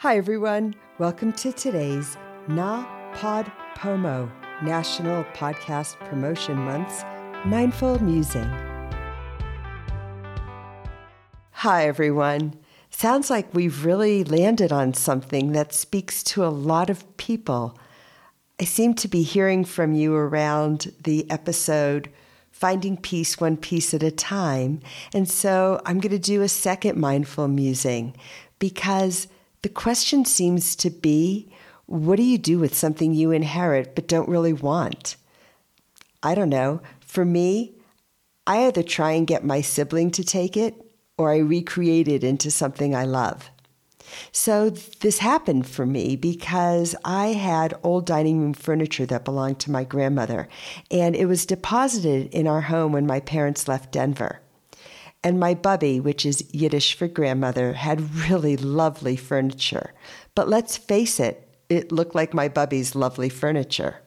Hi, everyone. Welcome to today's Na Pod Pomo National Podcast Promotion Month's Mindful Musing. Hi, everyone. Sounds like we've really landed on something that speaks to a lot of people. I seem to be hearing from you around the episode Finding Peace One Piece at a Time. And so I'm going to do a second mindful musing because the question seems to be what do you do with something you inherit but don't really want? I don't know. For me, I either try and get my sibling to take it or I recreate it into something I love. So this happened for me because I had old dining room furniture that belonged to my grandmother, and it was deposited in our home when my parents left Denver. And my bubby, which is Yiddish for grandmother, had really lovely furniture. But let's face it, it looked like my bubby's lovely furniture.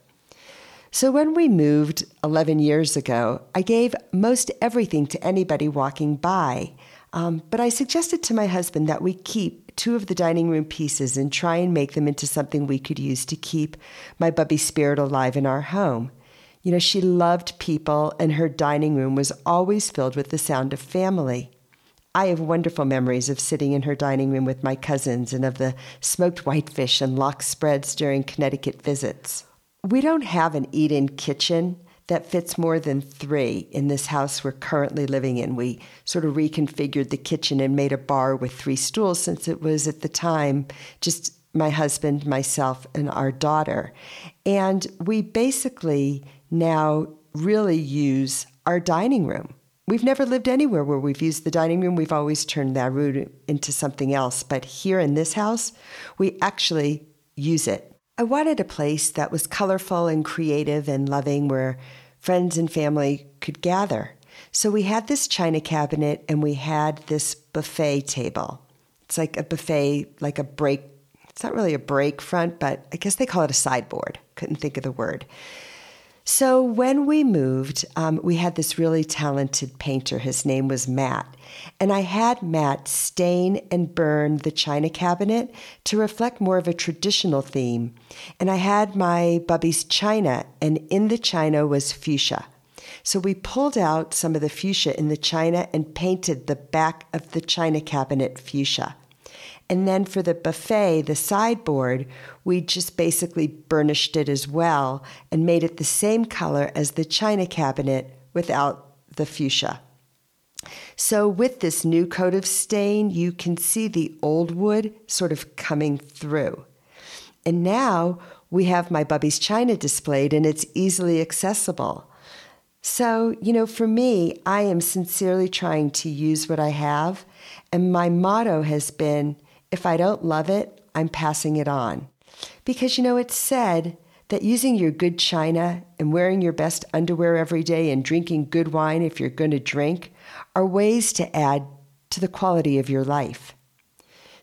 So when we moved 11 years ago, I gave most everything to anybody walking by. Um, but I suggested to my husband that we keep two of the dining room pieces and try and make them into something we could use to keep my bubby's spirit alive in our home. You know, she loved people, and her dining room was always filled with the sound of family. I have wonderful memories of sitting in her dining room with my cousins and of the smoked whitefish and lox spreads during Connecticut visits. We don't have an eat in kitchen that fits more than three in this house we're currently living in. We sort of reconfigured the kitchen and made a bar with three stools since it was at the time just my husband, myself, and our daughter. And we basically now really use our dining room. We've never lived anywhere where we've used the dining room. We've always turned that room into something else. But here in this house, we actually use it. I wanted a place that was colorful and creative and loving where friends and family could gather. So we had this china cabinet and we had this buffet table. It's like a buffet, like a break. It's not really a break front, but I guess they call it a sideboard. Couldn't think of the word. So when we moved, um, we had this really talented painter. His name was Matt. And I had Matt stain and burn the china cabinet to reflect more of a traditional theme. And I had my Bubby's china, and in the china was fuchsia. So we pulled out some of the fuchsia in the china and painted the back of the china cabinet fuchsia. And then for the buffet, the sideboard, we just basically burnished it as well and made it the same color as the china cabinet without the fuchsia. So, with this new coat of stain, you can see the old wood sort of coming through. And now we have my Bubby's China displayed and it's easily accessible. So, you know, for me, I am sincerely trying to use what I have. And my motto has been if I don't love it, I'm passing it on. Because, you know, it's said that using your good china and wearing your best underwear every day and drinking good wine if you're going to drink are ways to add to the quality of your life.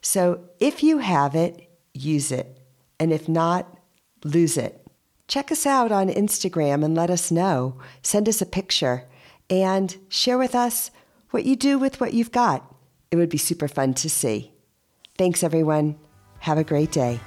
So if you have it, use it. And if not, lose it. Check us out on Instagram and let us know. Send us a picture and share with us what you do with what you've got. It would be super fun to see. Thanks, everyone. Have a great day.